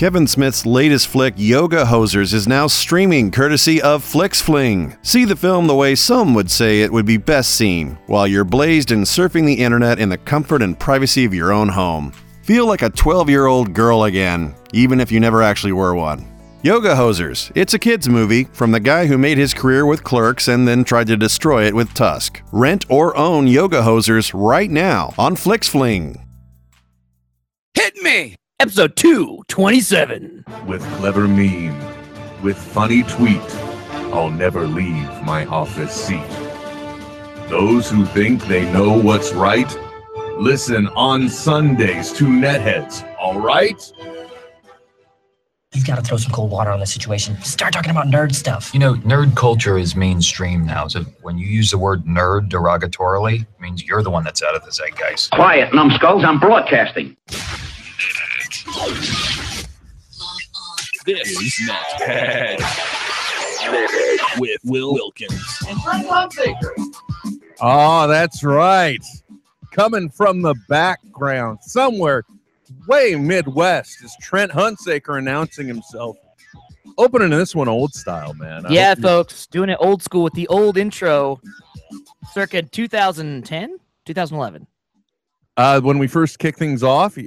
Kevin Smith's latest flick, Yoga Hosers, is now streaming courtesy of FlixFling. See the film the way some would say it would be best seen, while you're blazed and surfing the internet in the comfort and privacy of your own home. Feel like a 12 year old girl again, even if you never actually were one. Yoga Hosers. It's a kids movie from the guy who made his career with Clerks and then tried to destroy it with Tusk. Rent or own Yoga Hosers right now on FlixFling. Hit me! Episode 227. With clever meme, with funny tweet, I'll never leave my office seat. Those who think they know what's right, listen on Sundays to Netheads, all right? You've got to throw some cold water on the situation. Start talking about nerd stuff. You know, nerd culture is mainstream now. So when you use the word nerd derogatorily, it means you're the one that's out of the zeitgeist. Quiet, numbskulls. I'm broadcasting. This is Nethead. With Will Wilkins. Oh, that's right. Coming from the background, somewhere way Midwest, is Trent Hunsaker announcing himself. Opening this one old style, man. I yeah, hope you- folks, doing it old school with the old intro, circa 2010, 2011. Uh, when we first kicked things off, uh,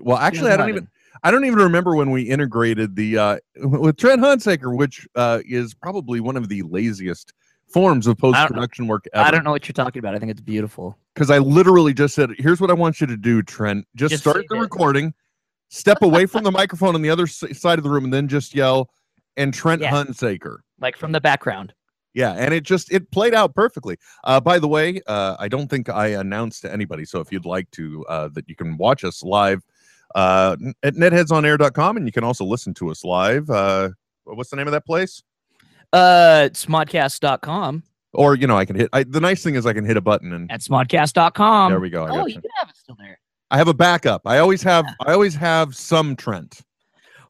well, actually, I don't even. I don't even remember when we integrated the uh, with Trent Hunsaker, which uh, is probably one of the laziest forms of post production work ever. I don't know what you're talking about. I think it's beautiful. because I literally just said, "Here's what I want you to do, Trent. Just, Just start the it. recording, step away from the microphone on the other side of the room, and then just yell." And Trent Yeah. Hunsaker. Like from the background. Yeah, and it just it played out perfectly. Uh, by the way, uh, I don't think I announced to anybody. So if you'd like to, uh, that you can watch us live uh, n- at netheadsonair.com, and you can also listen to us live. Uh, what's the name of that place? Uh, smodcast.com. Or you know, I can hit. I, the nice thing is I can hit a button and At smodcast.com. there we go. I, Oh, got you you. can have it still there. I have a backup. I always have. I always have some Trent.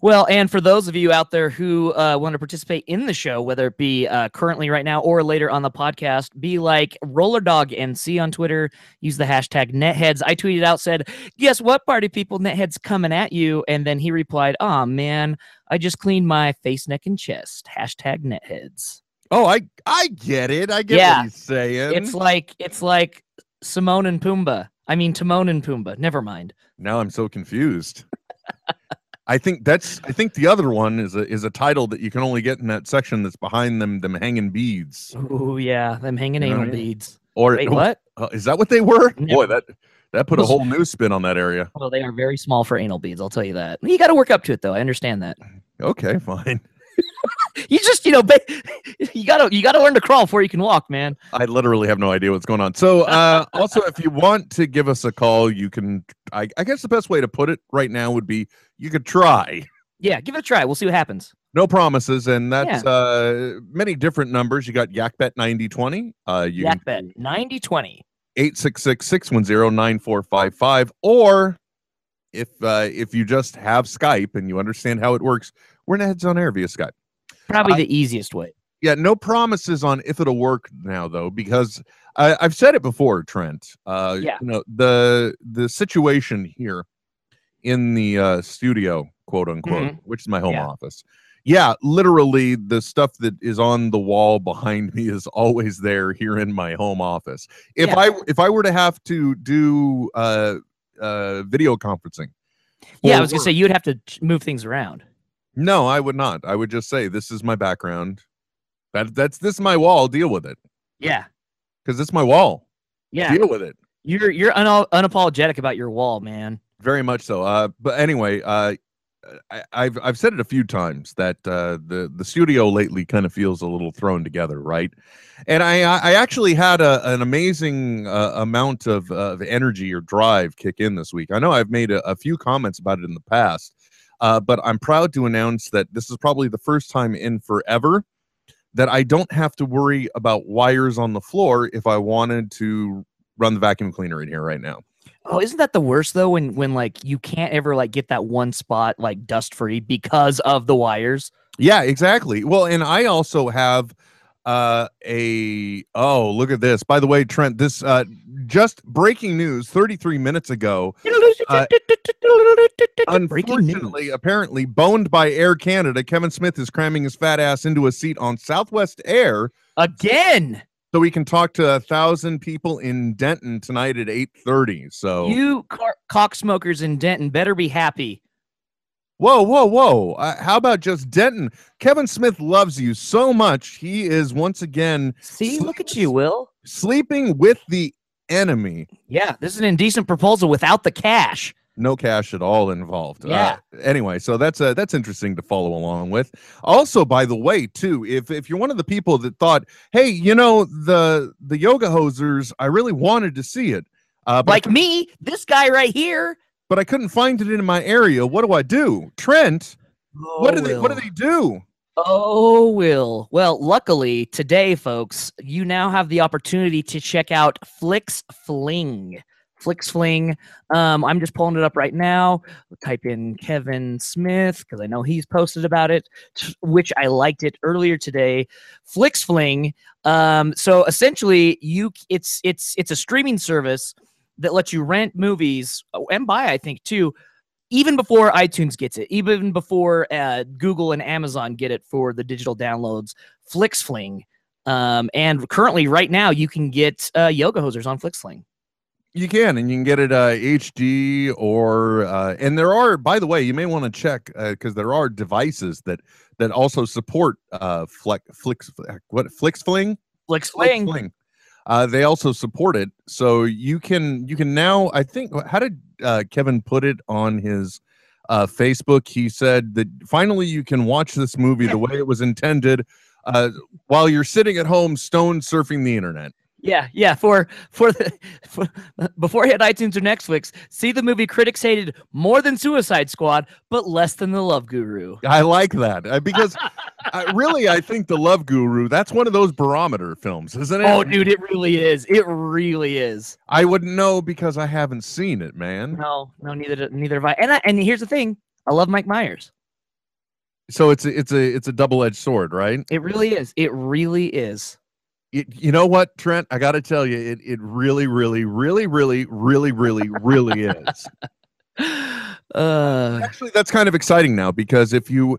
Well, and for those of you out there who uh, want to participate in the show, whether it be uh, currently right now or later on the podcast, be like Roller Dog NC on Twitter. Use the hashtag Netheads. I tweeted out said, "Guess what, party people? Netheads coming at you." And then he replied, "Oh man, I just cleaned my face, neck, and chest." Hashtag Netheads. Oh, I I get it. I get Yeah. what he's saying. It's like it's like Simone and Pumbaa. I mean Timon and Pumbaa. Never mind. now I'm so confused. I think that's I think the other one is a is a title that you can only get in that section that's behind them them hanging beads. Oh yeah, them hanging You know anal beads. Or Wait, oh, what? uh, is that what they were? Boy, that that put a whole new spin on that area. Well, they are very small for anal beads. I'll tell you that. You got to work up to it, though. I understand that. Okay, fine. You just, you know, ba- you gotta, you gotta learn to crawl before you can walk, man. I literally have no idea what's going on. So, uh, also, if you want to give us a call, you can. I, I guess the best way to put it right now would be you could try. Yeah, give it a try. We'll see what happens. No promises, and that's uh many different numbers. You got Yakbet ninety twenty. Uh, you Yakbet 90 20. 866-610-9455 or if uh, if you just have Skype and you understand how it works, we're in heads on air via Skype. Probably the easiest way. Yeah, no promises on if it'll work now though, because I, I've said it before, Trent. Uh, Yeah. you know the the situation here in the uh, studio, quote unquote, which is my home Yeah. office. Yeah, literally the stuff that is on the wall behind me is always there here in my home office. If Yeah. I if I were to have to do uh, uh, video conferencing, Yeah, I was gonna say you'd have to move things around. No, I would not. I would just say this is my background. That that's this is my wall. Deal with it Yeah, because it's my wall. yeah. Deal with it. You're you're un- unapologetic about your wall, man. Very much so. Uh, but anyway, uh, I, I've I've said it a few times that uh, the the studio lately kind of feels a little thrown together, right? And I I I actually had a, an amazing uh, amount of uh, of energy or drive kick in this week. I know I've made a, a few comments about it in the past, uh, but I'm proud to announce that this is probably the first time in forever that I don't have to worry about wires on the floor if I wanted to run the vacuum cleaner in here right now. Oh, isn't that the worst though? When when like you can't ever like get that one spot like dust free because of the wires. Yeah, exactly. Well, and I also have uh a oh look at this by the way trent this uh just breaking news 33 minutes ago. Uh, Unfortunately, apparently, boned by Air Canada, Kevin Smith is cramming his fat ass into a seat on Southwest Air Again, so we can talk to a thousand people in Denton tonight at 8:30. So you car- cock smokers in Denton better be happy. Whoa, whoa, whoa. Uh, how about just Denton? Kevin Smith loves you so much. He is once again See, look at you, Will. sleeping with the enemy. Yeah, this is an indecent proposal without the cash. No cash at all involved. Yeah. Uh, anyway, so that's uh, that's interesting to follow along with. Also, by the way, too, if if you're one of the people that thought, hey, you know, the the yoga hosers, I really wanted to see it. Uh, but Like me, this guy right here. But I couldn't find it in my area. What do I do? Trent, what do they what do they do? Oh, Will. Well, luckily today, folks, you now have the opportunity to check out Flix Fling. FlixFling. Um, I'm just pulling it up right now. Type in Kevin Smith because I know he's posted about it, which I liked it earlier today. FlixFling. Um, so essentially, you it's it's it's a streaming service that lets you rent movies oh, and buy, I think, too, even before iTunes gets it, even before uh, Google and Amazon get it for the digital downloads, FlixFling. Um, and currently, right now, you can get uh, Yoga Hosers on FlixFling. You can, and you can get it uh, HD or, uh, and there are. By the way, you may want to check because there are devices that that also support uh, Flex Flix what FlixFling FlixFling. FlixFling. Uh, they also support it, so you can you can now. I think how did uh, Kevin put it on his uh, Facebook? He said that finally you can watch this movie the way it was intended, uh, while you're sitting at home stone surfing the internet. Yeah, yeah. For for the for, before he had iTunes or Netflix, see the movie critics hated more than Suicide Squad, but less than The Love Guru. I like that uh, because I, really, I think the Love Guru. That's one of those barometer films, isn't it? Oh, dude, it really is. It really is. I wouldn't know because I haven't seen it, man. No, no, neither neither have I. And I, and here's the thing, I love Mike Myers. So it's a, it's a it's a double edged sword, right? It really is. It really is. It, you know what, Trent? I got to tell you, it it really, really, really, really, really, really, really is. Uh, Actually, that's kind of exciting now because if you,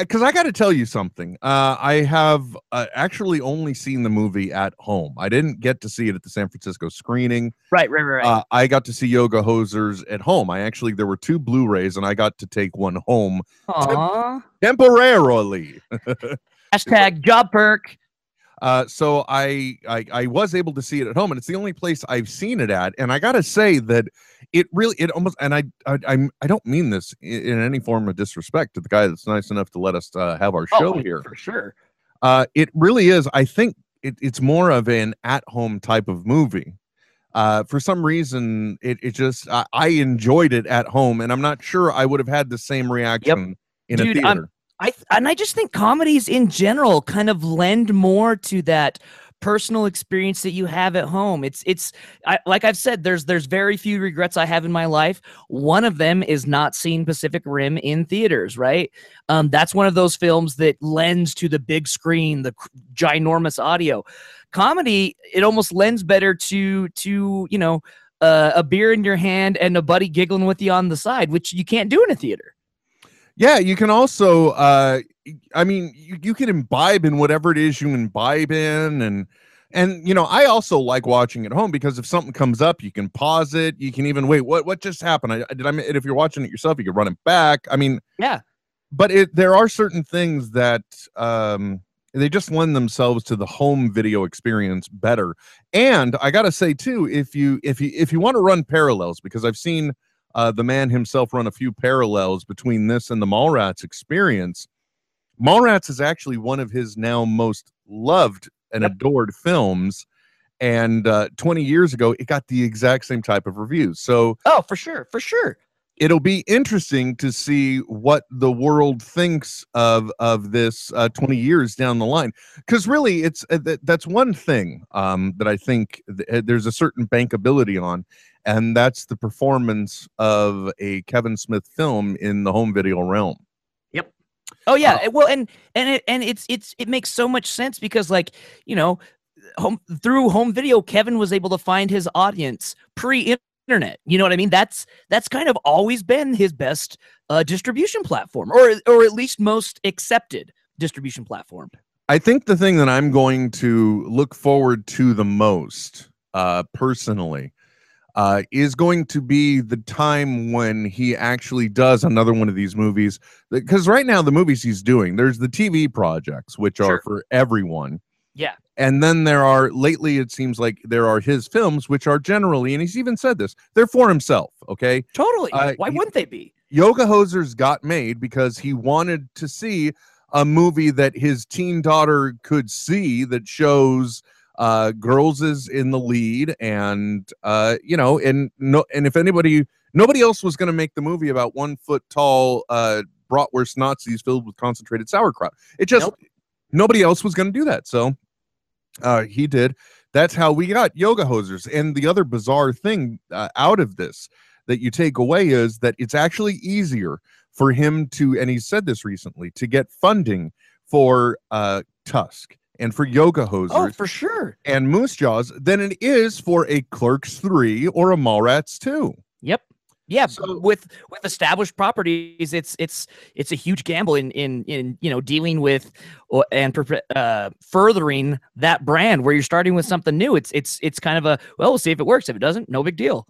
because I, got to tell you something. Uh, I have uh, actually only seen the movie at home. I didn't get to see it at the San Francisco screening. right, right, right. right. Uh, I got to see Yoga Hosers at home. I actually there were two Blu-rays, and I got to take one home Aw. temporarily. Hashtag job perk. Uh, so I, I I was able to see it at home, and it's the only place I've seen it at. And I gotta say that it really it almost and I I I'm, I don't mean this in, in any form of disrespect to the guy that's nice enough to let us uh, have our show Oh, here. for sure. Uh, it really is. I think it, it's more of an at-home type of movie. Uh, for some reason, it, it just I, I enjoyed it at home, and I'm not sure I would have had the same reaction in a theater. I'm- I and I just think comedies in general kind of lend more to that personal experience that you have at home. It's it's I, like I've said there's there's very few regrets I have in my life. One of them is not seeing Pacific Rim in theaters, right? Um that's one of those films that lends to the big screen, the ginormous audio. Comedy it almost lends better to to, you know, uh, a beer in your hand and a buddy giggling with you on the side, which you can't do in a theater. Yeah, you can also uh I mean you, you can imbibe in whatever it is you imbibe in and and you know, I also like watching at home because if something comes up, you can pause it. You can even wait. What what just happened? I, did I? If you're watching it yourself, you can run it back. I mean, Yeah. but it there are certain things that um they just lend themselves to the home video experience better and i gotta say too if you if you if you want to run parallels because i've seen uh the man himself run a few parallels between this and the mallrats experience. Mallrats is actually one of his now most loved and adored films and uh 20 years ago it got the exact same type of reviews. So Oh, for sure, for sure. It'll be interesting to see what the world thinks of of this uh, 20 years down the line because really it's uh, th- that's one thing um, that i think th- uh, there's a certain bankability on and that's the performance of a kevin smith film in the home video realm Yep. Oh yeah, Uh, well, and and it and it's it's it makes so much sense because like you know, home through home video, Kevin was able to find his audience pre-internet. You know what I mean? That's that's kind of always been his best uh, distribution platform, or or at least most accepted distribution platform. I think the thing that I'm going to look forward to the most, uh, personally, uh, is going to be the time when he actually does another one of these movies. Because right now, the movies he's doing, there's the TV projects, which are for everyone. Yeah. And then there are, lately, it seems like there are his films, which are generally, and he's even said this, they're for himself. Okay. Totally. Uh, Why wouldn't they be? Yoga Hosers got made because he wanted to see a movie that his teen daughter could see that shows uh girls is in the lead and uh you know and no and if anybody nobody else was going to make the movie about one foot tall uh bratwurst nazis filled with concentrated sauerkraut it just Nope. nobody else was going to do that so uh he did that's how we got yoga hosers and the other bizarre thing uh, out of this that you take away is that it's actually easier for him to and he said this recently to get funding for uh tusk and for yoga hosers Oh, for sure. and moose jaws than it is for a clerks 3 or a mallrats 2 Yep. Yeah, So- with with established properties, it's it's it's a huge gamble in in in you know dealing with and uh, furthering that brand where you're starting with something new. It's it's it's kind of a well, we'll see if it works. If it doesn't, no big deal.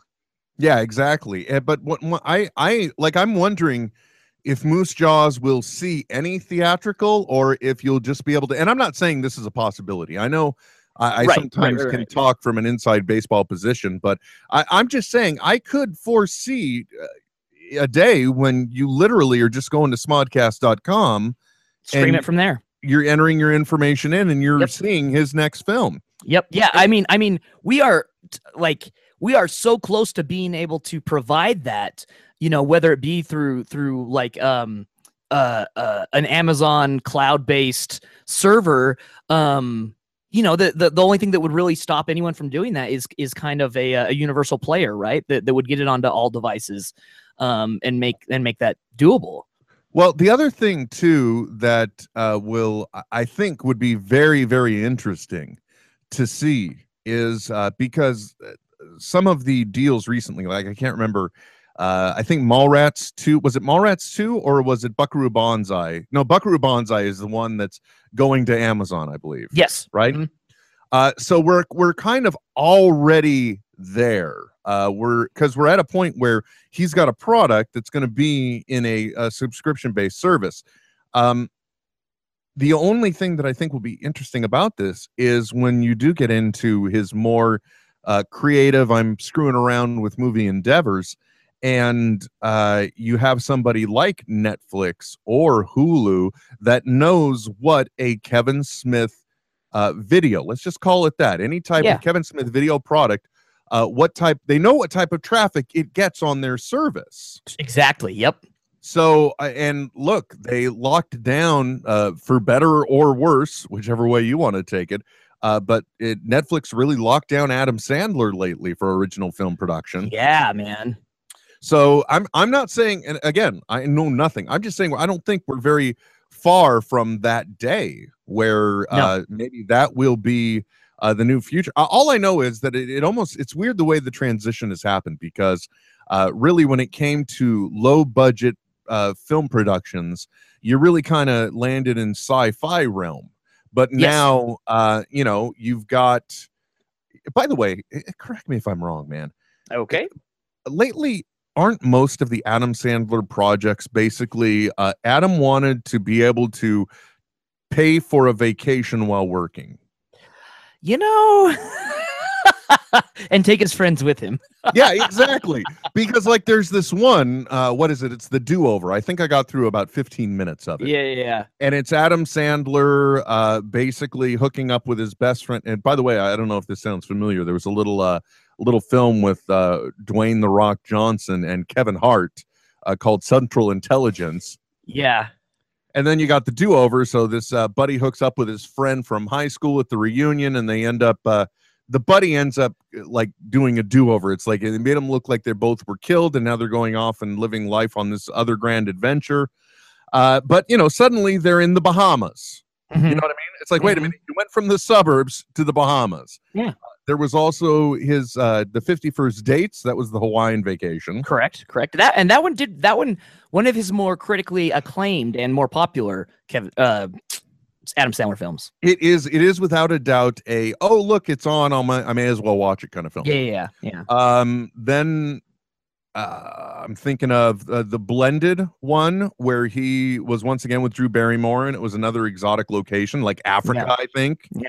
yeah exactly Eh, but what, what i i like i'm wondering if moose jaws will see any theatrical or if you'll just be able to and i'm not saying this is a possibility i know i, I Right, sometimes right, can right. talk from an inside baseball position but I, i'm just saying i could foresee uh, a day when you literally are just going to smodcast.com Stream it from there. you're entering your information in and you're Yep. seeing his next film Yep. Yeah. I mean, I mean, we are like we are so close to being able to provide that. You know, whether it be through through like um uh, uh an Amazon cloud based server. Um, you know, the, the the only thing that would really stop anyone from doing that is is kind of a a universal player, right? That that would get it onto all devices, um, and make and make that doable. Well, the other thing too that uh, will I- I think would be very very interesting to see is uh, because uh, some of the deals recently, like I can't remember. Uh, I think Mallrats two was it Mallrats two or was it Buckaroo Banzai? No, Buckaroo Banzai is the one that's going to Amazon, I believe. Yes. right? Mhm. Uh, so we're we're kind of already there. Uh, we're because we're at a point where he's got a product that's going to be in a, a subscription based service. Um, the only thing that I think will be interesting about this is when you do get into his more uh, creative, I'm screwing around with movie endeavors, and uh, you have somebody like Netflix or Hulu that knows what a Kevin Smith uh, video, let's just call it that, any type Yeah. of Kevin Smith video product, uh, what type, they know what type of traffic it gets on their service. Exactly. Yep. So, uh, and look, they locked down uh, for better or worse, whichever way you want to take it. Uh, but it, Netflix really locked down Adam Sandler lately for original film production. Yeah, man. So I'm I'm not saying, and again, I know nothing. I'm just saying I don't think we're very far from that day where uh, maybe that will be uh, the new future. Uh, all I know is that it, it almost it's weird the way the transition has happened because uh, really when it came to low budget uh, film productions, you really kind of landed in sci-fi realm. But Yes. now, uh, you know, you've got. By the way, eh, correct me if I'm wrong, man Okay. lately aren't most of the adam sandler projects basically uh, adam wanted to be able to pay for a vacation while working. You know, and take his friends with him. yeah exactly. Because like there's this one uh what is it? It's the do-over. I think i got through about 15 minutes of it. Yeah, yeah, yeah. and it's adam sandler uh basically hooking up with his best friend. And by the way i don't know if this sounds familiar. There was a little uh little film with uh dwayne the rock johnson and kevin hart uh, called central intelligence Yeah. and then you got the do-over so this uh, buddy hooks up with his friend from high school at the reunion and they end up uh, the buddy ends up like doing a do-over it's like it made them look like they both were killed and now they're going off and living life on this other grand adventure uh, but you know suddenly they're in the bahamas You Mhm. know what I mean? It's like, wait a Mhm. minute, you went from the suburbs to the Bahamas. Yeah. There was also his uh the 51st dates. That was the Hawaiian vacation. Correct, correct. That and that one did that one one of his more critically acclaimed and more popular Kevin uh Adam Sandler films. It is it is without a doubt a oh look, it's on, I may, I may as well watch it kind of film. Yeah, yeah, yeah. Um, then uh, I'm thinking of uh, the blended one where he was once again with Drew Barrymore, and it was another exotic location, like Africa, I think. Yeah.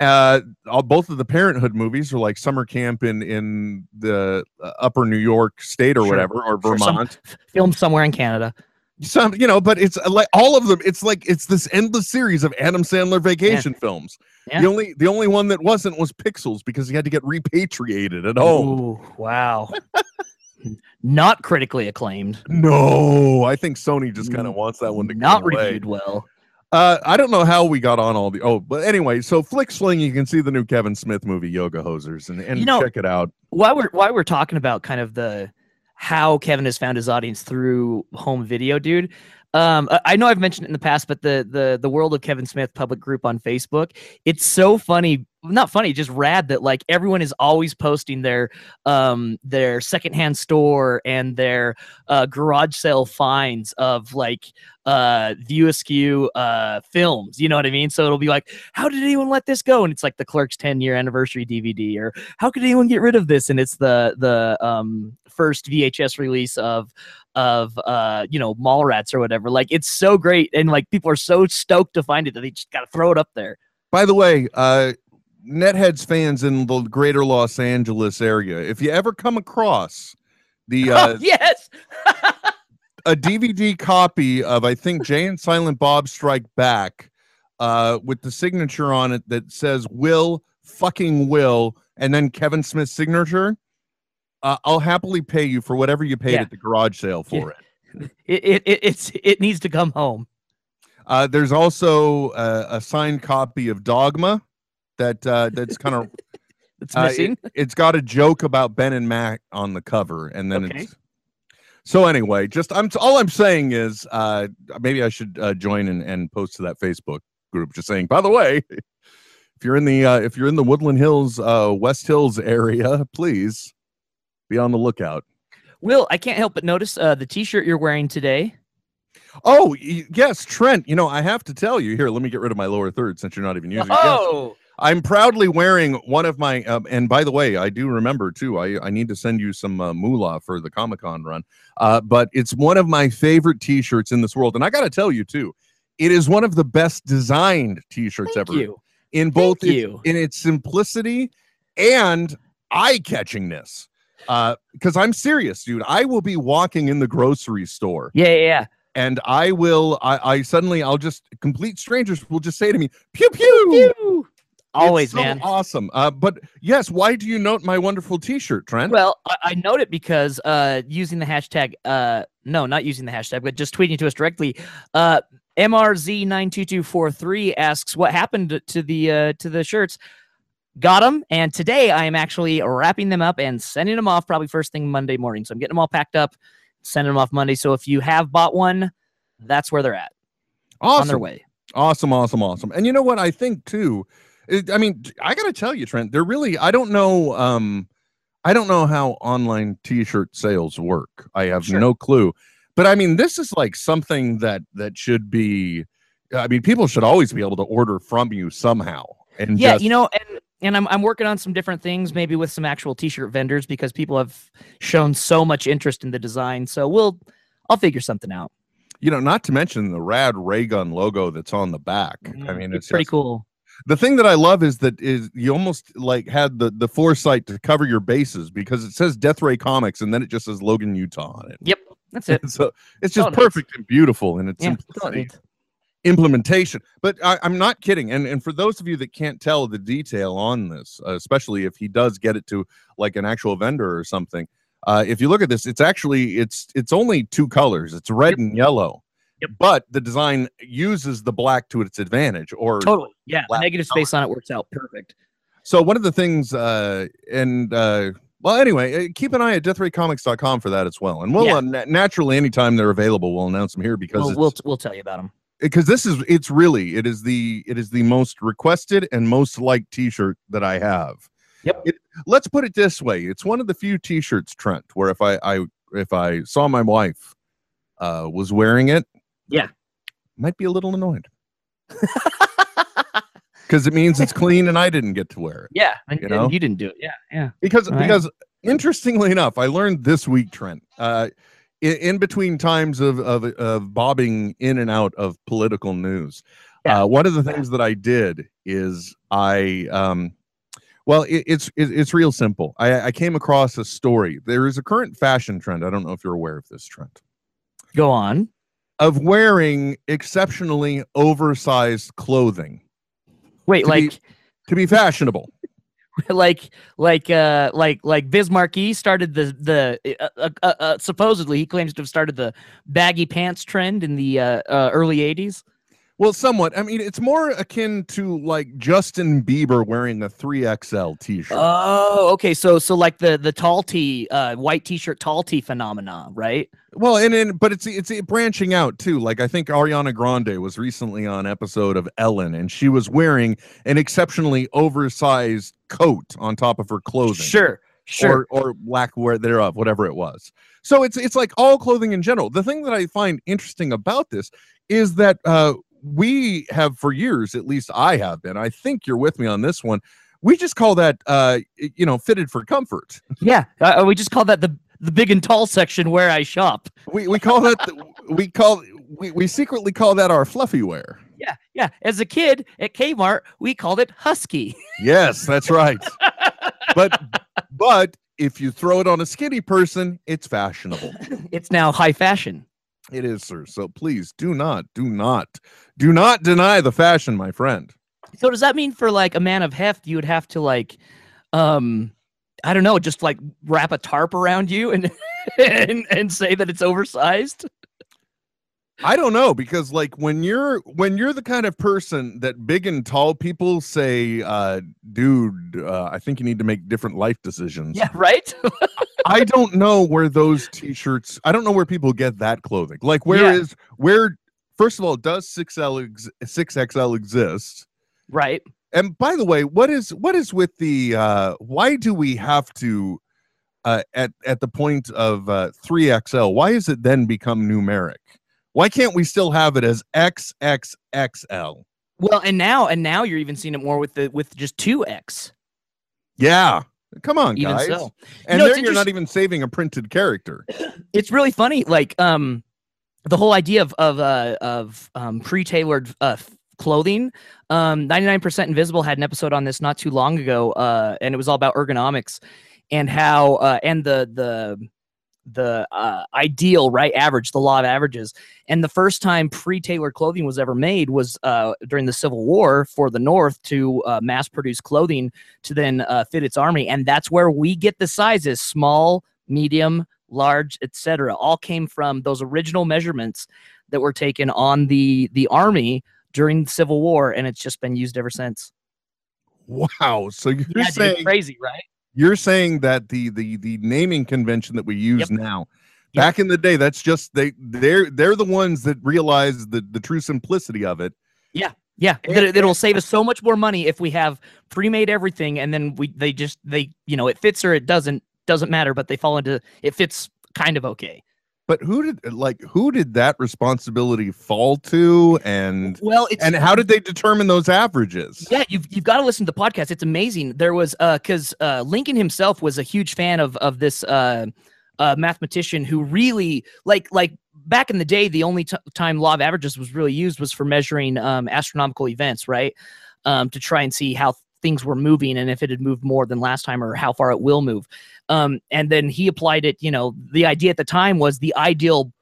Uh, all, both of the Parenthood movies are like summer camp in in the uh, Upper New York State or Sure. whatever, or Sure, some- Vermont. Filmed somewhere in Canada. Some, you know, but it's uh, like all of them. It's like it's this endless series of Adam Sandler vacation films. Yeah. The only the only one that wasn't was Pixels because he had to get repatriated at home. Ooh, wow. Not critically acclaimed. No, I think Sony just kind of wants that one to Not reviewed well. Uh, I don't know how we got on all the. Oh, but anyway, so FlixFling, you can see the new Kevin Smith movie, Yoga Hosers, and, and You know- check it out. While we're while we're talking about kind of the how Kevin has found his audience through home video, dude. Um, I- know I've mentioned it in the past, but the the the World of Kevin Smith public group on Facebook, it's so funny, not funny, just rad that like everyone is always posting their um their secondhand store and their uh garage sale finds of like uh view askew uh films you know what i mean? So it'll be like how did anyone let this go? And it's like the clerks 10 year anniversary dvd or how could anyone get rid of this? And it's the the um first vhs release of of uh you know mall rats or whatever like it's so great and like people are so stoked to find it that they just gotta throw it up there By the way, uh, Netheads fans in the greater Los Angeles area, if you ever come across the uh, yes a DVD copy of I think Jay and Silent Bob Strike Back, uh, with the signature on it that says "Will fucking Will" and then Kevin Smith's signature. Uh, I'll happily pay you for whatever you paid Yeah. at the garage sale for it. it, it, it it's it needs to come home Uh, there's also uh, a signed copy of Dogma that uh, that's kind of it's Uh, missing it, has got a joke about Ben and Mac on the cover, and then Okay. it's. So anyway, just I'm all I'm saying is uh, maybe I should uh, join and, and post to that Facebook group. Just saying, by the way, if you're in the uh, if you're in the Woodland Hills, uh, West Hills area, please be on the lookout. will i can't help but notice uh the t-shirt you're wearing today Oh yes, Trent. You know I have to tell you here. Let me get rid of my lower third since you're not even using it. Yes. oh I'm proudly wearing one of my, um, and by the way, I do remember too. I, I need to send you some uh, moolah for the Comic Con run. Uh, but it's one of my favorite T-shirts in this world, and I got to tell you too, it is one of the best designed T-shirts thank ever you in both its, you. in its simplicity and eye catchingness. Because I'm serious, dude. I will be walking in the grocery store yeah yeah, yeah. and I will, I, I suddenly, I'll just complete strangers will just say to me, "Pew pew." Pew. It's always so man awesome. Uh, but yes, why do you note my wonderful T-shirt, Trent? Well, I, I note it because uh, using the hashtag, uh, no, not using the hashtag, but just tweeting to us directly. Uh, MRZ92243 asks what happened to the uh, to the shirts. Got them, and today I am actually wrapping them up and sending them off probably first thing Monday morning. So I'm getting them all packed up, sending them off Monday. So if you have bought one, that's where they're at awesome, on their way. awesome, awesome, awesome. And you know what? I think too. It, I mean, I got to tell you, Trent. They're really. I don't know. Um, I don't know how online T-shirt sales work. I have Sure. no clue. But I mean, this is like something that that should be. I mean, people should always be able to order from you somehow. And yeah just, you know and and I'm, I'm working on some different things maybe with some actual t-shirt vendors because people have shown so much interest in the design. So we'll i'll figure something out. You know, not to mention the rad ray gun logo that's on the back. I Mm, mean, it's it's pretty just- cool. The thing that I love is that is you almost like had the the foresight to cover your bases because it says Death Ray Comics and then it just says Logan Utah on it. yep that's it. So it's just needs. perfect and beautiful and its yeah implementation. But I, I'm not kidding. And and for those of you that can't tell the detail on this, uh, especially if he does get it to like an actual vendor or something, uh, if you look at this, it's actually it's it's only two colors. It's red and yellow. Yep. But the design uses the black to its advantage, or totally yeah negative space on it works out perfect So one of the things, uh, and uh, well, anyway, uh, keep an eye at deathraycomics.com for that as well. And we'll Yeah. uh, na- naturally, anytime they're available, we'll announce them here because we'll, we'll we'll tell you about them because this is it's really it is the it is the most requested and most liked t-shirt that I have. Yep. It, let's put it this way: it's one of the few t-shirts, Trent, where if I I if I saw my wife uh was wearing it, Yeah. might be a little annoyed because it means it's clean and I didn't get to wear it. yeah, and, You know? you didn't do it. Yeah, yeah. because All right. because interestingly enough i learned this week trent uh in, in between times of, of of bobbing in and out of political news Yeah. uh one of the things that i did is i um well it, it's it, it's real simple i i came across a story there is a current fashion trend i don't know if you're aware of this trend Go on. of wearing exceptionally oversized clothing Wait, To be- like to be fashionable like like uh like like Biz Markie started the the uh, uh, uh, uh, supposedly he claims to have started the baggy pants trend in the uh, uh, early 80s. Well, somewhat. I mean, it's more akin to like Justin Bieber wearing a 3XL t-shirt. Oh, okay. So so like the the tall tee uh white t-shirt tall tee phenomenon, right? well, and then but it's it's it branching out too. Like I think Ariana Grande was recently on episode of Ellen and she was wearing an exceptionally oversized coat on top of her clothing. Sure. Sure. Or, or lack thereof, whatever it was. So it's it's like all clothing in general. The thing that I find interesting about this is that uh, we have for years, at least I have been. I think you're with me on this one. We just call that uh, you know fitted for comfort. yeah. Uh, we just call that the the big and tall section where I shop. We we call that the- we call we, we secretly call that our fluffy wear. Yeah. Yeah. As a kid at Kmart, we called it husky. Yes, that's right. but but if you throw it on a skinny person, it's fashionable. it's now high fashion. It is, sir. So please do not, do not, do not deny the fashion, my friend. So does that mean for like a man of heft, you would have to like, um, I don't know, just like wrap a tarp around you and and, and say that it's oversized? I don't know because like when you're when you're the kind of person that big and tall people say, uh, dude, uh, I think you need to make different life decisions. Yeah, right. I don't know where those t-shirts. I don't know where people get that clothing. Like where Yeah. is where? First of all, does six L six XL exist? right. And by the way, what is what is with the uh why do we have to uh at at the point of uh 3XL, why is it then become numeric? Why can't we still have it as XXXL? Well, and now and now you're even seeing it more with the with just two X. Yeah. Come on, Even guys. so, And know, then you're not even saving a printed character. it's really funny. Like um, the whole idea of of uh of um pre-tailored uh clothing. Um, 99% Invisible had an episode on this not too long ago. Uh, and it was all about ergonomics and how uh and the the the uh, ideal right average the law of averages. And the first time pre-tailored clothing was ever made was uh, during the civil war for the north to uh, mass produce clothing to then uh, fit its army. And that's where we get the sizes small medium large etc all came from those original measurements that were taken on the the army during the civil war and it's just been used ever since. Wow. So you're Yeah, dude, saying crazy right you're saying that the the the naming convention that we use Yep. now Yep. back in the day that's just they they're they're the ones that realize the the true simplicity of it Yeah, Yeah, it, it'll save us so much more money if we have pre-made everything, and then we they just they you know it fits or it doesn't doesn't matter, but they fall into it fits kind of okay. But who did like who did that responsibility fall to and Well, it's and how did they determine those averages yeah you've you've got to listen to the podcast. It's amazing. There was uh because uh Lincoln himself was a huge fan of of this uh uh mathematician who really like like back in the day the only time law of averages was really used was for measuring um astronomical events right um to try and see how things were moving and if it had moved more than last time or how far it will move. Um and then he applied it you know the idea at the time was the ideal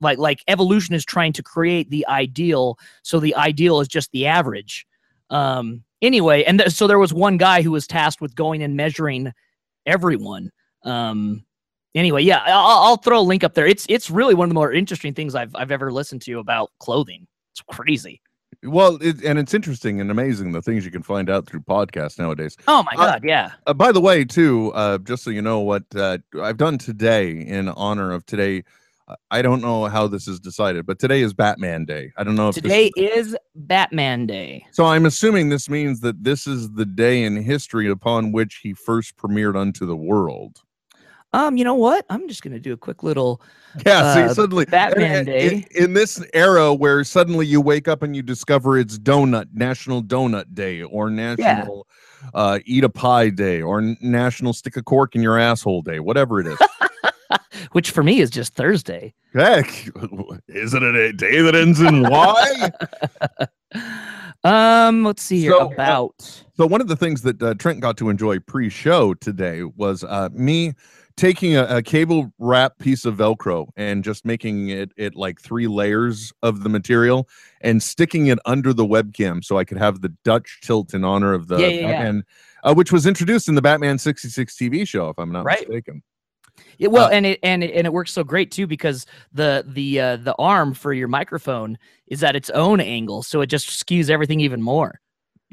like like evolution is trying to create the ideal so the ideal is just the average. Um anyway and th- so there was one guy who was tasked with going and measuring everyone. Um anyway yeah I'll, I'll throw a link up there. It's it's really one of the more interesting things i've i've ever listened to about clothing. It's crazy well it, and it's interesting and amazing the things you can find out through podcasts nowadays oh my Uh, god yeah Uh, by the way, too, uh, just so you know what uh, I've done today in honor of today I don't know how this is decided, but today is Batman Day. I don't know if Today is- is Batman Day. so I'm assuming this means that this is the day in history upon which he first premiered unto the world. Um, you know what? I'm just gonna do a quick little. Yeah, Uh, see, suddenly Batman and Day. in, in this era where suddenly you wake up and you discover it's Donut National Donut Day or National uh, Eat a Pie Day or National Stick a Cork in Your Asshole Day, whatever it is. Which for me is just Thursday. Heck, is it a day that ends in Y? Um, let's see here. So, uh, About So one of the things that uh, Trent got to enjoy pre-show today was uh, me taking a, a cable wrap piece of Velcro and just making it it like three layers of the material and sticking it under the webcam so I could have the Dutch tilt in honor of the Yeah, yeah, yeah. Uh, which was introduced in the Batman '66 TV show, if I'm not Right. mistaken. Yeah, well, Uh, and it and it and it works so great too because the the uh, the arm for your microphone is at its own angle, so it just skews everything even more.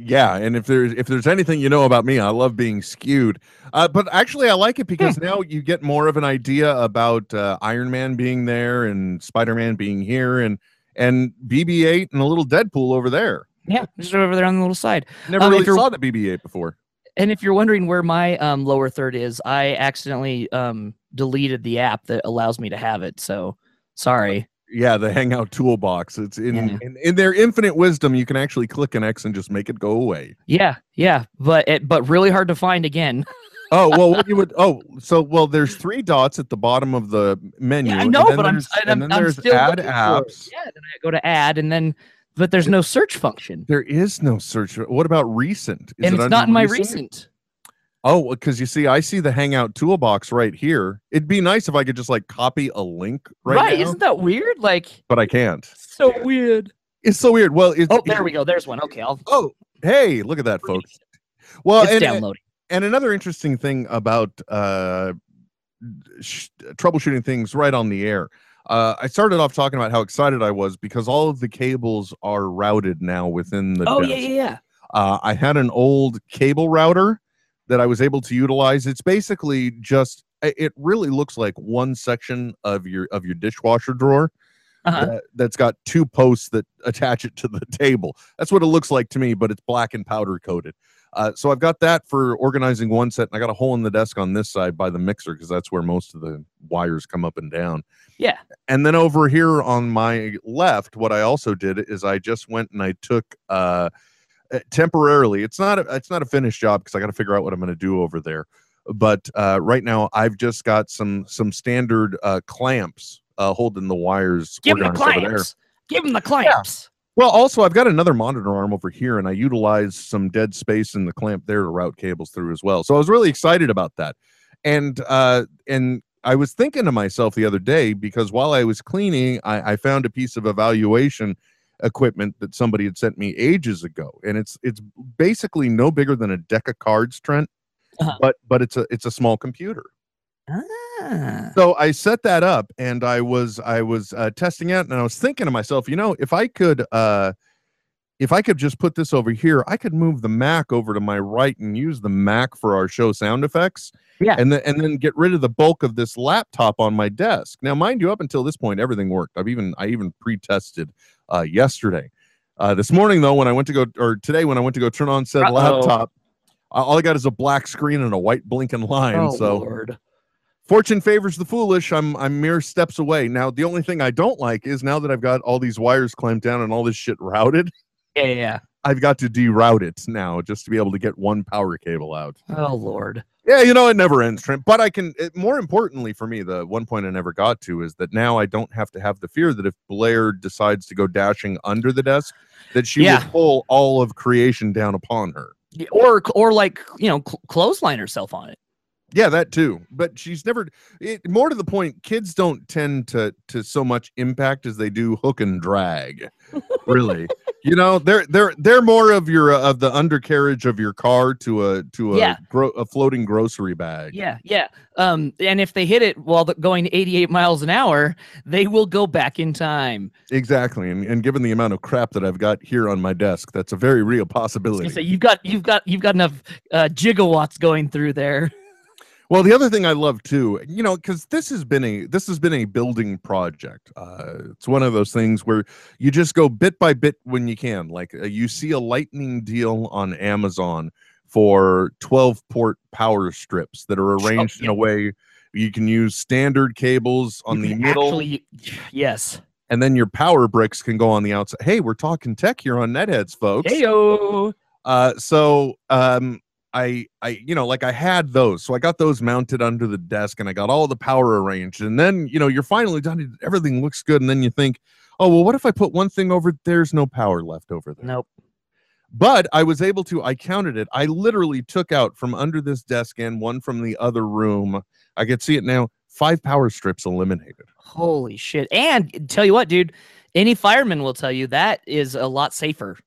Yeah, and if there's if there's anything you know about me, I love being skewed. Uh, but actually, I like it because now you get more of an idea about uh, Iron Man being there and Spider Man being here and and BB-8 and a little Deadpool over there. Yeah, just over there on the little side. Never Um, really saw the BB-8 before. And if you're wondering where my um, lower third is, I accidentally um, deleted the app that allows me to have it. So sorry. Yeah, the Hangout toolbox. It's in, Yeah. in in their infinite wisdom. You can actually click an X and just make it go away. Yeah, yeah, but it, but really hard to find again. Oh well, what you would oh so well. There's three dots at the bottom of the menu. Yeah, I and know, then but I'm, there's- and I'm, then I'm there's still add apps. Yeah, then I go to add, and then but there's no search function, There is no search. What about recent? Is and it it's not in my recent. Oh, because you see, I see the Hangout toolbox right here. It'd be nice if I could just like copy a link right, Right? now, Isn't that weird? Like but I can't. so weird. It's so weird. Well, it's Oh, there we go. There's one. Okay, I'll. Oh, hey, look at that, folks. Well, it's and, downloading. and another interesting thing about uh, sh- troubleshooting things right on the air. Uh, I started off talking about how excited I was because all of the cables are routed now within the. Oh desk. yeah, yeah, yeah. Uh, I had an old cable router that I was able to utilize. It's basically just it really looks like one section of your of your dishwasher drawer Uh-huh. that, that's got two posts that attach it to the table. That's what it looks like to me, but it's black and powder coated. Uh, so I've got that for organizing one set, and I got a hole in the desk on this side by the mixer because that's where most of the wires come up and down. Yeah. And then over here on my left, what I also did is I just went and I took uh, uh, temporarily. It's not a, it's not a finished job because I got to figure out what I'm going to do over there. But uh, right now, I've just got some some standard uh, clamps uh, holding the wires. Give him the organized over there. clamps. Give him the clamps. Well, also I've got another monitor arm over here, and I utilized some dead space in the clamp there to route cables through as well. So I was really excited about that. And uh, and I was thinking to myself the other day because while I was cleaning, I, I found a piece of evaluation equipment that somebody had sent me ages ago, and it's it's basically no bigger than a deck of cards, Trent. Uh-huh. But but it's a it's a small computer. Ah. So I set that up and I was I was uh, testing it and I was thinking to myself, you know, if I could uh if I could just put this over here, I could move the Mac over to my right and use the Mac for our show sound effects. Yeah. And then and then get rid of the bulk of this laptop on my desk. Now, mind you, up until this point, everything worked. I've even I even pre-tested uh yesterday. Uh this morning though, when I went to go or today when I went to go turn on said Uh-oh. laptop, all I got is a black screen and a white blinking line. Oh so Lord. Fortune favors the foolish. I'm I'm mere steps away. Now, the only thing I don't like is now that I've got all these wires clamped down and all this shit routed, Yeah, yeah. I've got to deroute it now just to be able to get one power cable out. Oh Lord. Yeah, you know it never ends, Trent. But I can. It, more importantly for me, the one point I never got to is that now I don't have to have the fear that if Blair decides to go dashing under the desk, that she Yeah. will pull all of creation down upon her. Or or like you know cl- clothesline herself on it. Yeah, that too. But she's never. It, more to the point, kids don't tend to to so much impact as they do hook and drag. Really, you know, they're they're they're more of your uh, of the undercarriage of your car to a to a Yeah. gro- a floating grocery bag. Yeah, yeah. Um, and if they hit it while going 88 miles an hour, they will go back in time. exactly. And and given the amount of crap that I've got here on my desk, that's a very real possibility. gonna you've got you've got you've got enough uh, gigawatts going through there. Well, the other thing I love too, you know, because this has been a this has been a building project. Uh, it's one of those things where you just go bit by bit when you can. Like uh, you see a lightning deal on Amazon for 12 port power strips that are arranged in a way you can use standard cables on You the middle, Actually, yes. and then your power bricks can go on the outside. Hey, we're talking tech here on Netheads, folks. Heyo. Uh, so um, I, I, you know, like I had those, so I got those mounted under the desk, and I got all the power arranged, and then you know you're finally done. Everything looks good, and then you think, oh well, what if I put one thing over? There's no power left over there. Nope. But I was able to. I counted it. I literally took out from under this desk and one from the other room. I could see it now. Five power strips eliminated. Holy shit. And tell you what, dude, any fireman will tell you that is a lot safer.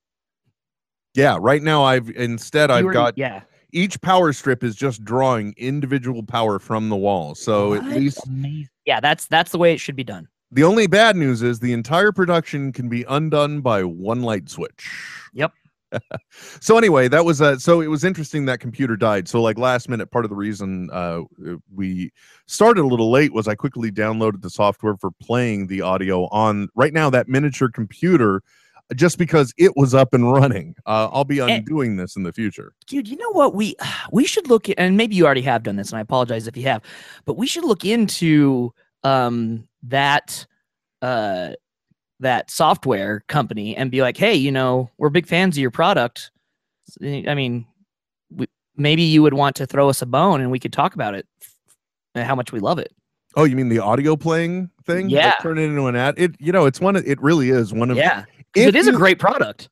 Yeah, right now I've instead I've were- got yeah. Each power strip is just drawing individual power from the wall. So at least Amazing. Yeah, that's that's the way it should be done. The only bad news is the entire production can be undone by one light switch. Yep. so anyway, that was uh so it was interesting that computer died. So like last minute part of the reason uh we started a little late was I quickly downloaded the software for playing the audio on right now that miniature computer just because it was up and running. Uh, I'll be And- undoing this in the future. Dude, you know what we we should look at, and maybe you already have done this, and I apologize if you have, but we should look into um that uh that software company and be like, hey, you know, we're big fans of your product. Eh, I mean, we, maybe you would want to throw us a bone and we could talk about it and how much we love it. Oh, you mean the audio playing thing? Like, Yeah. turn it into an ad. It you know, it's one of it really is one of Yeah. It is a great product.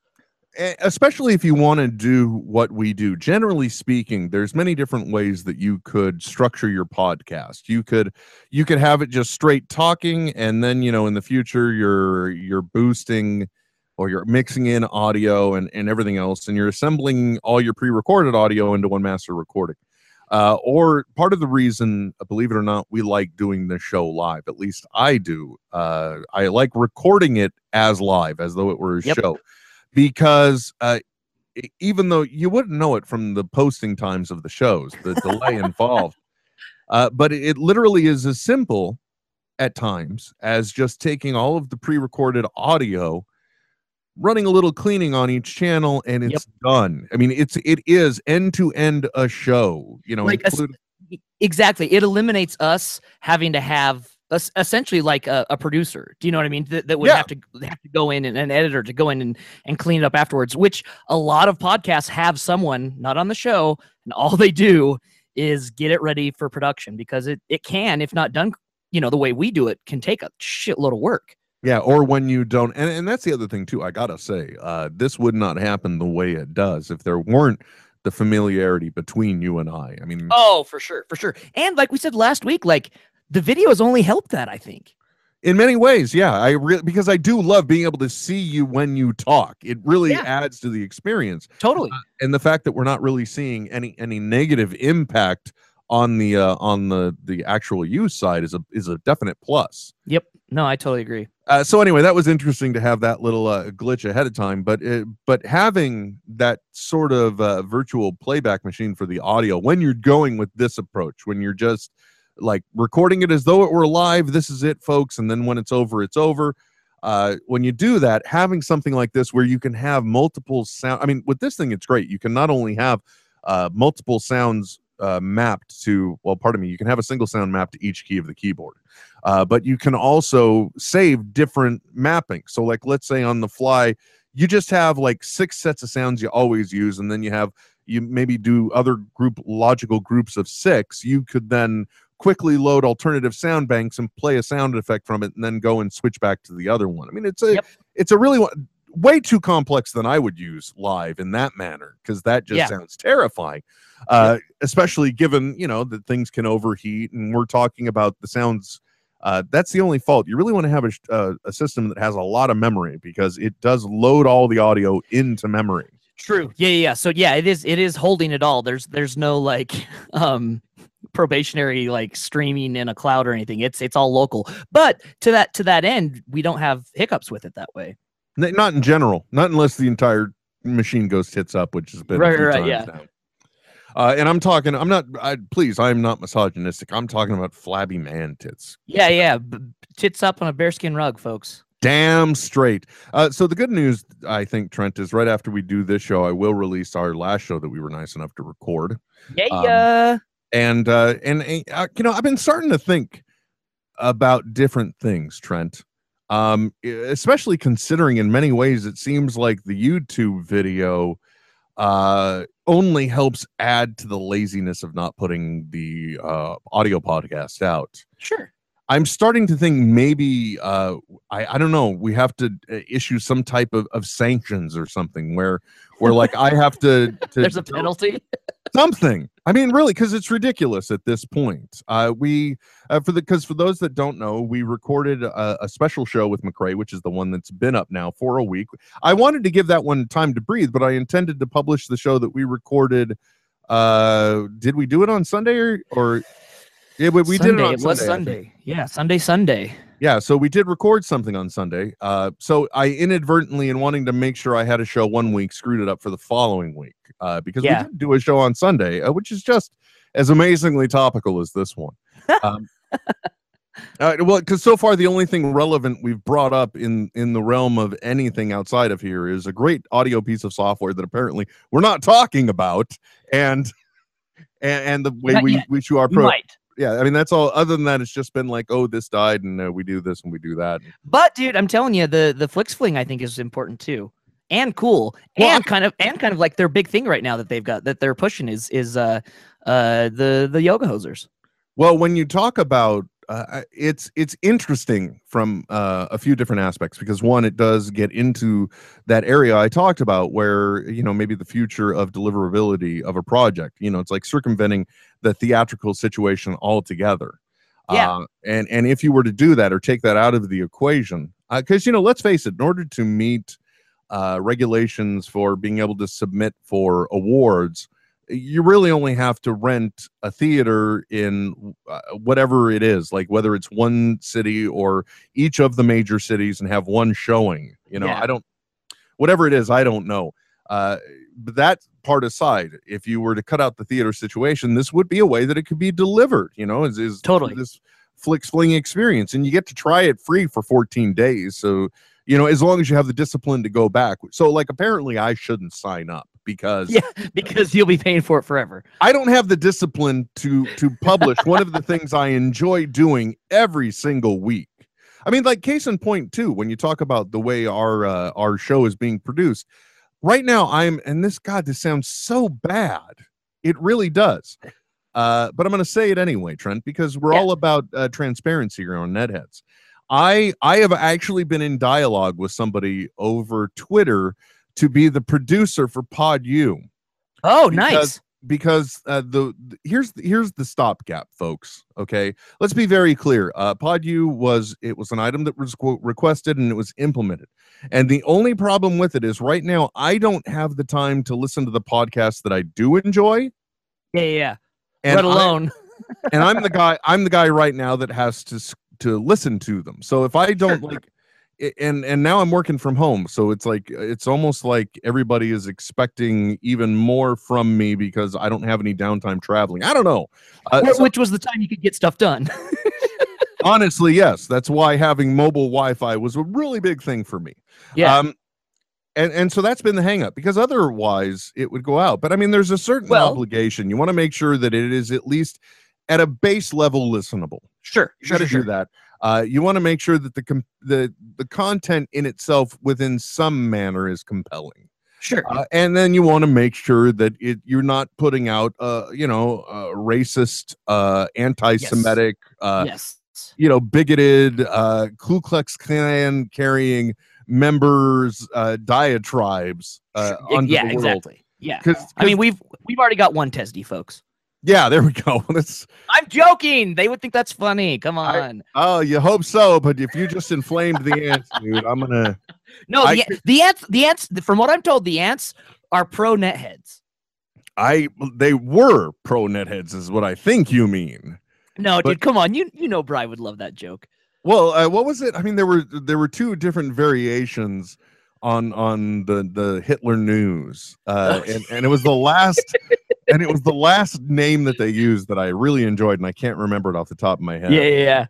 especially if you want to do what we do. Generally speaking there's many different ways that you could structure your podcast. You could you could have it just straight talking and then you know in the future you're you're boosting or you're mixing in audio and, and everything else and you're assembling all your pre-recorded audio into one master recording uh, or part of the reason uh, believe it or not we like doing this show live at least i do uh, i like recording it as live as though it were a Yep. show because uh, even though you wouldn't know it from the posting times of the shows, the delay involved, uh, but it, it literally is as simple at times as just taking all of the pre-recorded audio running a little cleaning on each channel and it's done i mean it's it is end to end a show you know Like a Exactly. It eliminates us having to have es- essentially like a, a producer. Do you know what I mean? That, that would Yeah. have to have to go in and an editor to go in and, and clean it up afterwards, which a lot of podcasts have someone not on the show, and all they do is get it ready for production because it, it can, if not done, you know, the way we do it, can take a shitload of work. Yeah, or when you don't, and, and that's the other thing too. I gotta say, uh, this would not happen the way it does if there weren't the familiarity between you and I. I mean, Oh, for sure, for sure. And like we said last week, like the videos only helped that, I think. in many ways, yeah, I really because I do love being able to see you when you talk. It really Yeah. adds to the experience, Totally. and the fact that we're not really seeing any any negative impact on the uh, on the the actual use side is a is a definite plus. Yep. No, I totally agree. Uh, so anyway, that was interesting to have that little uh, glitch ahead of time, but it, but having that sort of uh, virtual playback machine for the audio when you're going with this approach, when you're just like recording it as though it were live, this is it, folks, and then when it's over, it's over. Uh, when you do that, having something like this where you can have multiple sound, I mean, with this thing, it's great. You can not only have uh, multiple sounds uh, mapped to, well, pardon me, you can have a single sound mapped to each key of the keyboard uh, but you can also save different mapping. So, like, let's say on the fly, you just have like six sets of sounds you always use, and then you have you maybe do other group logical groups of six. You could then quickly load alternative sound banks and play a sound effect from it, and then go and switch back to the other one. I mean, it's a Yep. it's a really way too complex than I would use live in that manner because that just Yeah. sounds terrifying. Uh, especially given you know that things can overheat, and we're talking about the sounds uh, that's the only fault. You really want to have a, uh, a system that has a lot of memory because it does load all the audio into memory. True. Yeah, yeah. So yeah, it is it is holding it all. There's there's no like um probationary like streaming in a cloud or anything. It's it's all local. But to that to that end, we don't have hiccups with it that way. Not in general, not unless the entire machine goes tits up, which has been Right, right, yeah. now. Uh, and I'm talking. I'm not. I, please, I'm not misogynistic. I'm talking about flabby man tits. Yeah, yeah. B- tits up on a bearskin rug, folks. Damn straight. Uh, so the good news, I think, Trent, is right after we do this show, I will release our last show that we were nice enough to record. Yeah, Um, yeah. And uh, and uh, you know, I've been starting to think about different things, Trent. Um, especially considering in many ways it seems like the YouTube video uh only helps add to the laziness of not putting the uh audio podcast out. Sure. I'm starting to think maybe uh I, I don't know we have to uh, issue some type of, of sanctions or something where where like I have to, to There's a penalty. something i mean really because it's ridiculous at this point uh we uh, for the because for those that don't know we recorded a, a special show with mccrae which is the one that's been up now for a week i wanted to give that one time to breathe but i intended to publish the show that we recorded uh did we do it on sunday or, or yeah we, we did it Sunday, on it was Sunday. Sunday. Yeah, Sunday, Sunday. Yeah, so we did record something on Sunday. Uh, so I inadvertently, in wanting to make sure I had a show one week, screwed it up for the following week uh, because Yeah. we did do a show on Sunday, uh, which is just as amazingly topical as this one. Um, uh, well, because so far the only thing relevant we've brought up in in the realm of anything outside of here is a great audio piece of software that apparently we're not talking about, and and, and the way Not we yet. we show our pro might. Yeah, I mean that's all. Other than that, it's just been like, oh, this died, and uh, we do this and we do that. But dude, I'm telling you, the the FlixFling I think is important too, and cool, Well, and kind of and kind of like their big thing right now that they've got that they're pushing is is uh uh the the yoga hosers. Well, when you talk about uh, it's it's interesting from uh, a few different aspects because one, it does get into that area I talked about where you know maybe the future of deliverability of a project. You know, it's like circumventing the theatrical situation altogether. Yeah. Uh, and and if you were to do that or take that out of the equation, because you know, let's face it, in order to meet uh, regulations for being able to submit for awards, you really only have to rent a theater in uh, whatever it is, like whether it's one city or each of the major cities and have one showing. You know, Yeah. I don't, whatever it is, I don't know. Uh, but that part aside, if you were to cut out the theater situation, this would be a way that it could be delivered. You know, is, is Totally. this FlixFling experience, and you get to try it free for 14 days. So you know, as long as you have the discipline to go back. So, like, apparently, I shouldn't sign up because Yeah. because you'll be paying for it forever. I don't have the discipline to to publish one of the things I enjoy doing every single week. I mean, like case in point too, when you talk about the way our uh, our show is being produced, right now I'm and this God, this sounds so bad. It really does. Uh, but I'm going to say it anyway, Trent, because we're Yeah. all about uh, transparency here on Netheads. I I have actually been in dialogue with somebody over Twitter to be the producer for Pod U Oh, Because- nice. because uh, the, here's here's the stopgap, folks. Okay, let's be very clear. Uh, Pod PodU was it was an item that was quote, requested and it was implemented. And the only problem with it is right now I don't have the time to listen to the podcasts that I do enjoy. Yeah, yeah. And Let I- alone. and I'm the guy. I'm the guy right now that has to to listen to them. So if I don't like, i- and and now I'm working from home, so it's like it's almost like everybody is expecting even more from me because I don't have any downtime traveling. I don't know. Uh, Wh- so which was the time you could get stuff done. honestly, yes, that's why having mobile Wi-Fi was a really big thing for me. yeah. Um, and and so that's been the hang up because otherwise it would go out. But I mean, there's a certain Well- obligation. You want to make sure that it is at least at a base level listenable. sure. You Sure. Sure. do that. Uh, you want to make sure that the com- the the content in itself, within some manner, is compelling. Sure. Uh, and then you want to make sure that it you're not putting out, uh, you know, uh, racist, uh, anti-Semitic, uh, yes. you know, bigoted, uh, Ku Klux Klan carrying members, uh, diatribes uh, onto yeah, the world. exactly. Yeah. 'Cause- I mean, we've we've already got one Tesdy, folks. Yeah, there we go. That's I'm joking. They would think that's funny. Come I- on. oh, you hope so, but if you just inflamed the ants, dude, I'm gonna. no, I the, the ants, the ants. From what I'm told, the ants are pro net heads. I they were pro netheads, is what I think you mean. No, But- dude, come on. You you know, Bry would love that joke. Well, uh, what was it? I mean, there were there were two different variations on on the the Hitler news, uh, and and it was the last and it was the last name that they used that I really enjoyed, and I can't remember it off the top of my head. Yeah, yeah, yeah.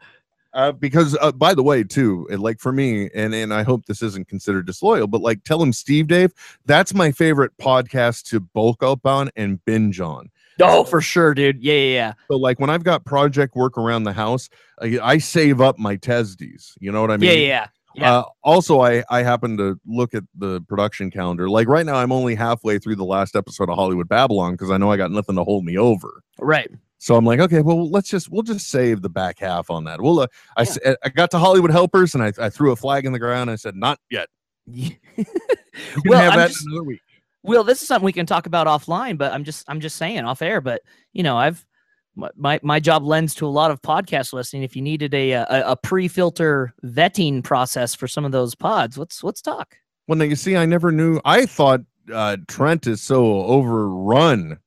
Uh, because uh, by the way, too, like for me, and and I hope this isn't considered disloyal, but like Tell 'Em Steve-Dave, that's my favorite podcast to bulk up on and binge on. Oh, for sure, dude. Yeah, yeah, yeah. So like when I've got project work around the house, I, I save up my Tesdes. You know what I mean? yeah, yeah, yeah. Yeah. Uh, also, I I happen to look at the production calendar. Like right now, I'm only halfway through the last episode of Hollywood Babble-On because I know I got nothing to hold me over. Right. So I'm like, okay, well, let's just we'll just save the back half on that. We'll uh, I s- I got to Hollywood Helpers and I, I threw a flag in the ground. And I said, not yet. Well, have that just- another week. Well, this is something we can talk about offline, but I'm just I'm just saying off air. But you know, I've my my, job lends to a lot of podcast listening. If you needed a a, a pre-filter vetting process for some of those pods, let's let's talk. Well, now you see, I never knew. I thought uh, Trent is so overrun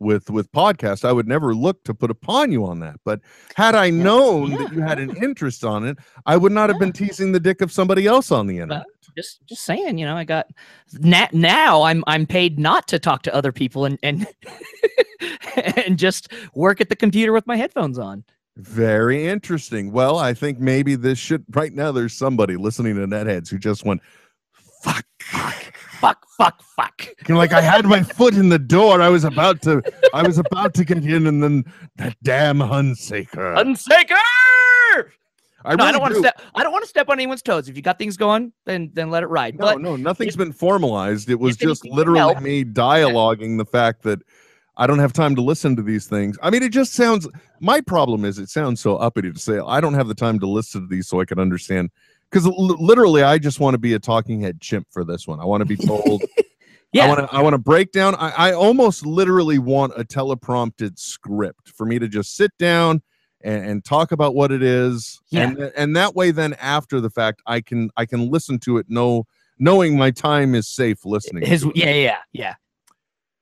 with with podcasts. I would never look to put upon you on that. But had I known that you had an interest on it, I would not have been teasing the dick of somebody else on the internet. Just just saying, you know, I got na- now I'm I'm paid not to talk to other people and and and just work at the computer with my headphones on. Very interesting. Well, I think maybe this should right now. There's somebody listening to Netheads who just went, "Fuck." Fuck, fuck, fuck. You're like, I had my foot in the door. I was about to, I was about to get in, and then that damn Hunsaker. Unsaker! I no, I don't want do. to step. I don't want to step on anyone's toes. If you got things going, then then let it ride. No, but no, nothing's been formalized. It was just literally me dialoguing the fact that I don't have time to listen to these things. I mean, it just sounds. My problem is, it sounds so uppity to say I don't have the time to listen to these so I can understand. Because literally, I just want to be a talking head chimp for this one. I want to be told. yeah, I want to. I want to break down. I, I almost literally want a teleprompted script for me to just sit down and, and talk about what it is, Yeah. and and that way, then after the fact, I can I can listen to it, know knowing my time is safe listening. his to it. yeah, yeah, yeah.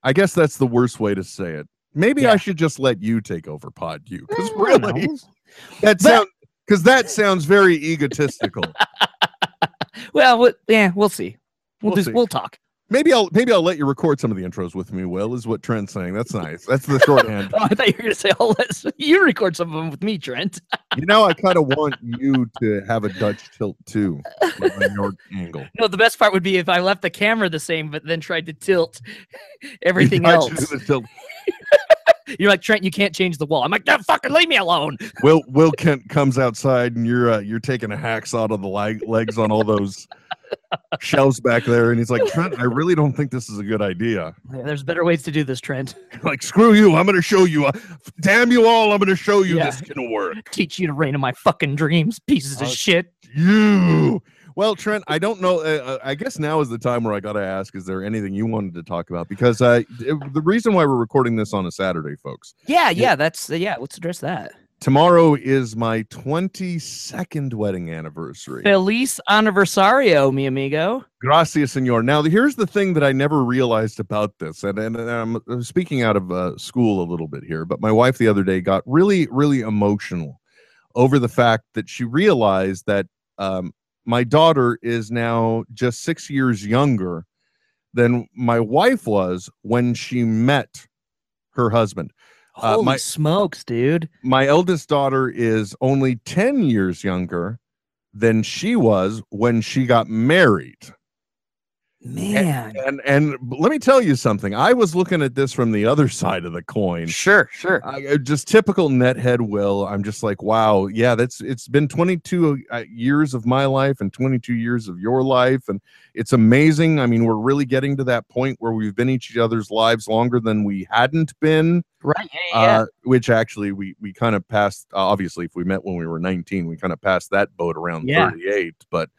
I guess that's the worst way to say it. Maybe Yeah. I should just let you take over Pod You because really that sounds because that sounds very egotistical. Well, we- yeah, we'll see. We'll, We'll do. see. We'll talk. maybe I'll maybe I'll let you record some of the intros with me. Will is what Trent's saying. That's nice. That's the shorthand. Oh, I thought you were gonna say, "Oh, let's you record some of them with me, Trent." You know, I kind of want you to have a Dutch tilt too, on your angle. No, the best part would be if I left the camera the same, but then tried to tilt everything else. To the tilt. You're like Trent, you can't change the wall. I'm like, no, fucking leave me alone. Will Wilkins comes outside and you're uh, you're taking a hacksaw to the leg, legs on all those shelves back there, and he's like, Trent, I really don't think this is a good idea. Yeah, There's better ways to do this, Trent. like, screw you, I'm going to show you. Uh, damn you all, I'm going to show you Yeah. this can work. Teach you to reign in my fucking dreams, pieces of Uh, shit. You. Well, Trent, I don't know. Uh, uh, I guess now is the time where I got to ask: Is there anything you wanted to talk about? Because uh, it- the reason why we're recording this on a Saturday, folks, Yeah, yeah, that's uh, yeah. Let's address that. tomorrow is my 22nd wedding anniversary. Feliz aniversario, mi amigo. Gracias, senor. Now, here's the thing that I never realized about this, and, and, and I'm uh, speaking out of uh, school a little bit here, but my wife the other day got really, really emotional over the fact that she realized that um, my daughter is now just six years younger than my wife was when she met her husband. Uh, Holy my- smokes, dude. My eldest daughter is only 10 years younger than she was when she got married. Man. And and let me tell you something. I was looking at this from the other side of the coin. Sure, sure. I, just typical nethead will. I'm just like, wow, yeah, that's it's been 22 uh, years of my life and 22 years of your life, and it's amazing. I mean, we're really getting to that point where we've been each other's lives longer than we hadn't been. Right. Yeah, yeah. Uh, which actually we we kind of passed. Uh, obviously, if we met when we were 19, we kind of passed that boat around Yeah. 38. But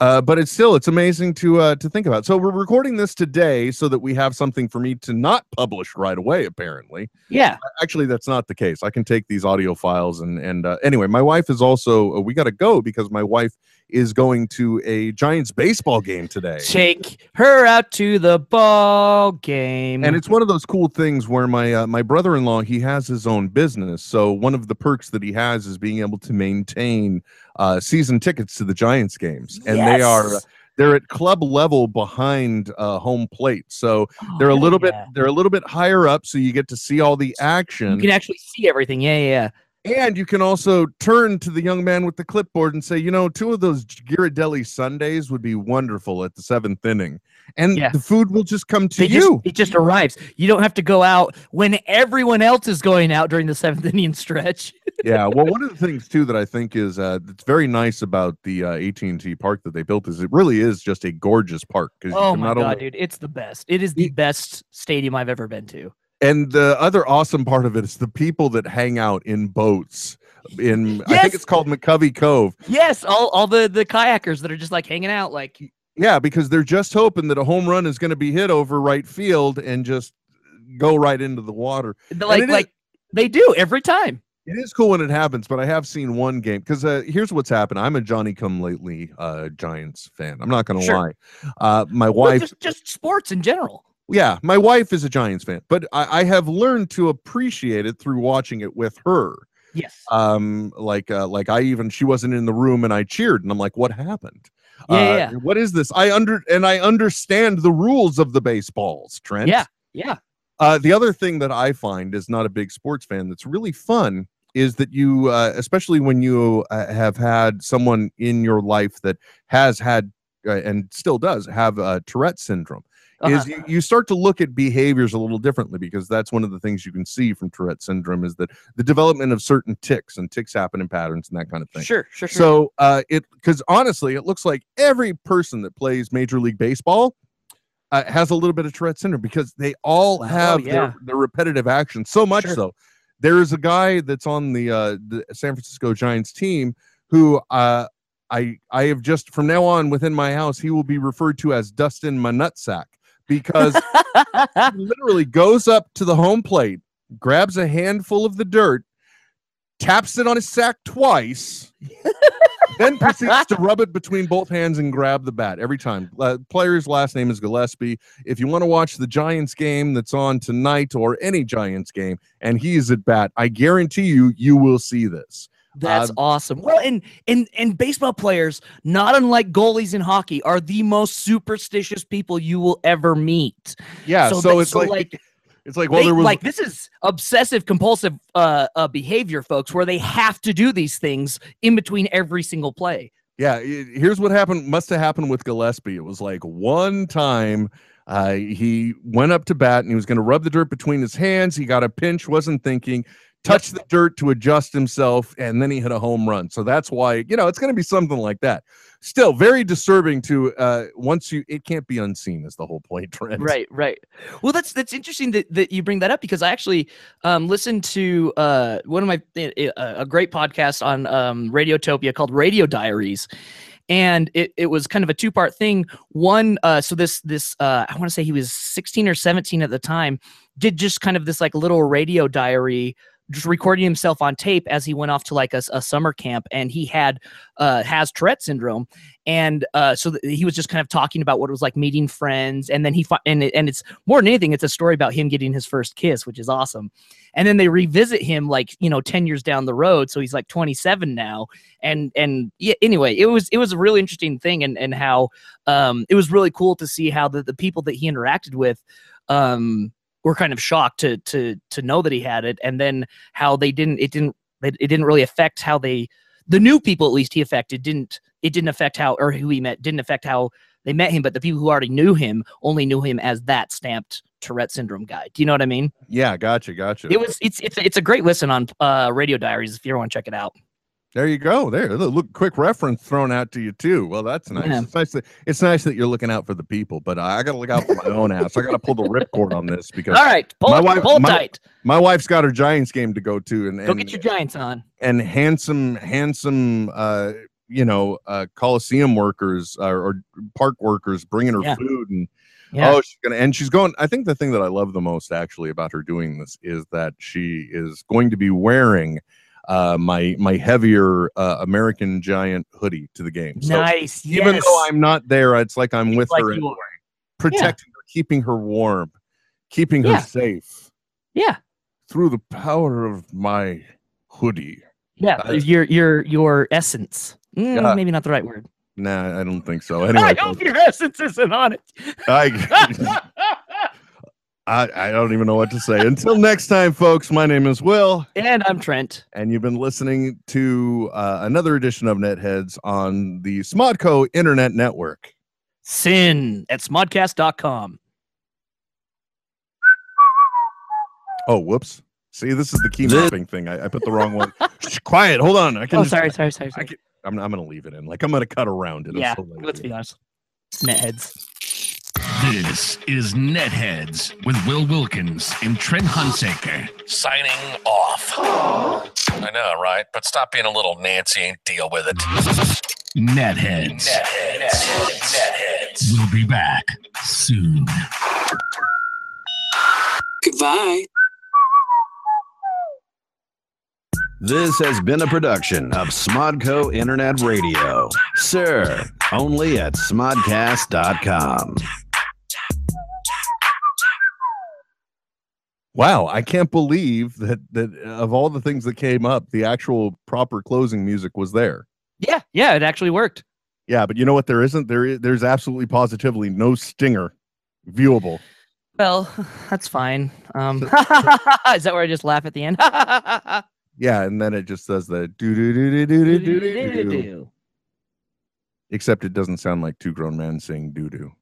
uh, but it's still it's amazing to uh, to think about. So we're recording this today so that we have something for me to not publish right away. Apparently, yeah. actually, that's not the case. I can take these audio files and and uh, anyway, my wife is also. Uh, we got to go because my wife is going to a Giants baseball game today. Take her out to the ball game. and it's one of those cool things where my uh, my brother-in-law he has his own business so one of the perks that he has is being able to maintain uh season tickets to the giants games and they are they're at club level behind uh, home plate, so Oh, they're a little bit they're a little bit higher up, so you get to see all the action You can actually see everything. Yeah, yeah, yeah. And you can also turn to the young man with the clipboard and say, you know, two of those Ghirardelli sundaes would be wonderful at the seventh inning. And Yeah. the food will just come to They you. just, it just arrives. You don't have to go out when everyone else is going out during the seventh inning stretch. yeah. Well, one of the things too that I think is uh, that's very nice about the uh, AT&T park that they built is it really is just a gorgeous park Oh my god, dude, it's the best. It is the best stadium I've ever been to. And the other awesome part of it is the people that hang out in boats. In I think it's called McCovey Cove. Yes, all all the the kayakers that are just like hanging out, like Yeah, because they're just hoping that a home run is going to be hit over right field and just go right into the water. like it is- like they do every time. It is cool when it happens, but I have seen one game because uh, here's what's happened. I'm a Johnny Come Lately uh, Giants fan. I'm not going to Sure. lie. Uh, my Well, wife, just just sports in general. Yeah, my wife is a Giants fan, but I, I have learned to appreciate it through watching it with her. Yes. Um, like, uh, like I even she wasn't in the room and I cheered, and I'm like, what happened? Yeah, Uh, yeah. What is this? I under and I understand the rules of the baseballs, Trent. Yeah. Yeah. Uh, the other thing that I find is not a big sports fan that's really fun is that you, uh, especially when you uh, have had someone in your life that has had uh, and still does have uh, Tourette syndrome, is Uh-huh. you, you start to look at behaviors a little differently because that's one of the things you can see from Tourette syndrome is that the development of certain ticks and ticks happen in patterns and that kind of thing. Sure, sure, sure. So uh, it because honestly, it looks like every person that plays Major League Baseball uh, has a little bit of Tourette syndrome because they all have Oh, yeah. their, their repetitive action so much Sure. so. There is a guy that's on the uh, the San Francisco Giants team who uh, I I have just from now on within my house he will be referred to as Dustin my nutsack because he literally goes up to the home plate, grabs a handful of the dirt, taps it on his sack twice, then proceeds to rub it between both hands and grab the bat every time. Uh, player's last name is Gillaspie. If you want to watch the Giants game that's on tonight or any Giants game and he is at bat, I guarantee you, you will see this. That's Um, awesome. Well, and and and baseball players, not unlike goalies in hockey, are the most superstitious people you will ever meet. Yeah, so, they- it's like, it's like well, they- there was like this is obsessive compulsive uh, uh behavior, folks, where they have to do these things in between every single play. Yeah, i- here's what happened. Must have happened with Gillaspie. It was like one time uh, he went up to bat and he was going to rub the dirt between his hands. He got a pinch, wasn't thinking, touched the dirt to adjust himself, and then he hit a home run. So that's why you know it's going to be something like that. Still, very disturbing to uh, once you. It can't be unseen is the whole point, Trent. Right, right. Well, that's that's interesting that, that you bring that up because I actually um, listened to uh, one of my uh, a great podcast on um, Radiotopia called Radio Diaries, and it, it was kind of a two part thing. One, uh, so this this uh, I want to say he was sixteen or seventeen at the time, did just kind of this like little radio diary. Just recording himself on tape as he went off to like a, a summer camp, and he had uh, has Tourette syndrome, and uh, so th- he was just kind of talking about what it was like meeting friends, and then he fi- and it, and it's more than anything, it's a story about him getting his first kiss, which is awesome. And then they revisit him like you know ten years down the road, so he's like twenty seven now, and and yeah. Anyway, it was it was a really interesting thing, and and how um it was really cool to see how the the people that he interacted with um were kind of shocked to to to know that he had it, and then how they didn't it didn't it, it didn't really affect how they the new people at least he affected didn't it didn't affect how or who he met didn't affect how they met him, but the people who already knew him only knew him as that stamped Tourette syndrome guy. Do you know what I mean? Yeah, gotcha, gotcha. It was it's it's it's a great listen on uh Radio Diaries if you ever want to check it out. There you go. There, look, quick reference thrown out to you too. Well, that's nice. Yeah. It's nice that it's nice that you're looking out for the people, but I got to look out for my own ass. I got to pull the ripcord on this because All right, pull, my wife- pull my- tight. my wife's got her Giants game to go to, and Go and, get your Giants on. and handsome, handsome, uh, you know, uh, Coliseum workers uh, or park workers bringing her Yeah. food and. Yeah. Oh, she's gonna, and she's going. I think the thing that I love the most actually about her doing this is that she is going to be wearing uh, my my heavier uh, American Giant hoodie to the game. So nice. even yes. though I'm not there, it's like I'm with like her, you anyway, are. protecting her, keeping her warm, keeping her safe Yeah. through the power of my hoodie. Yeah. Uh, your your your essence. Mm, Yeah. Maybe not the right word. Nah, I don't think so. Anyway, I hope your essence isn't on it. I, I I don't even know what to say. Until next time, folks. My name is Will, and I'm Trent. and you've been listening to uh, another edition of Netheads on the Smodco Internet Network. Sin at smodcast.com. Oh, whoops. See, this is the key mapping thing. I, I put the wrong one. Shh, quiet. Hold on. I can. Oh, just- sorry, sorry, sorry. I sorry. can, I'm, I'm gonna leave it in. Like I'm gonna cut around it. Yeah, so let's be honest. Netheads. This is Netheads with Will Wilkins and Trent Hunsaker signing off. I know, right? But stop being a little Nancy and deal with it. Netheads. Netheads. Netheads. Netheads. We'll be back soon. Goodbye. This has been a production of Smodco Internet Radio. Sir, only at smodcast.com. Wow, I can't believe that that of all the things that came up, the actual proper closing music was there. Yeah, yeah, it actually worked. Yeah, but you know what? There isn't. There is. There's absolutely positively no stinger viewable. Well, that's fine. Um, is that where I just laugh at the end? Yeah, and then it just does the do do do do do do do do. Except it doesn't sound like two grown men saying doo doo.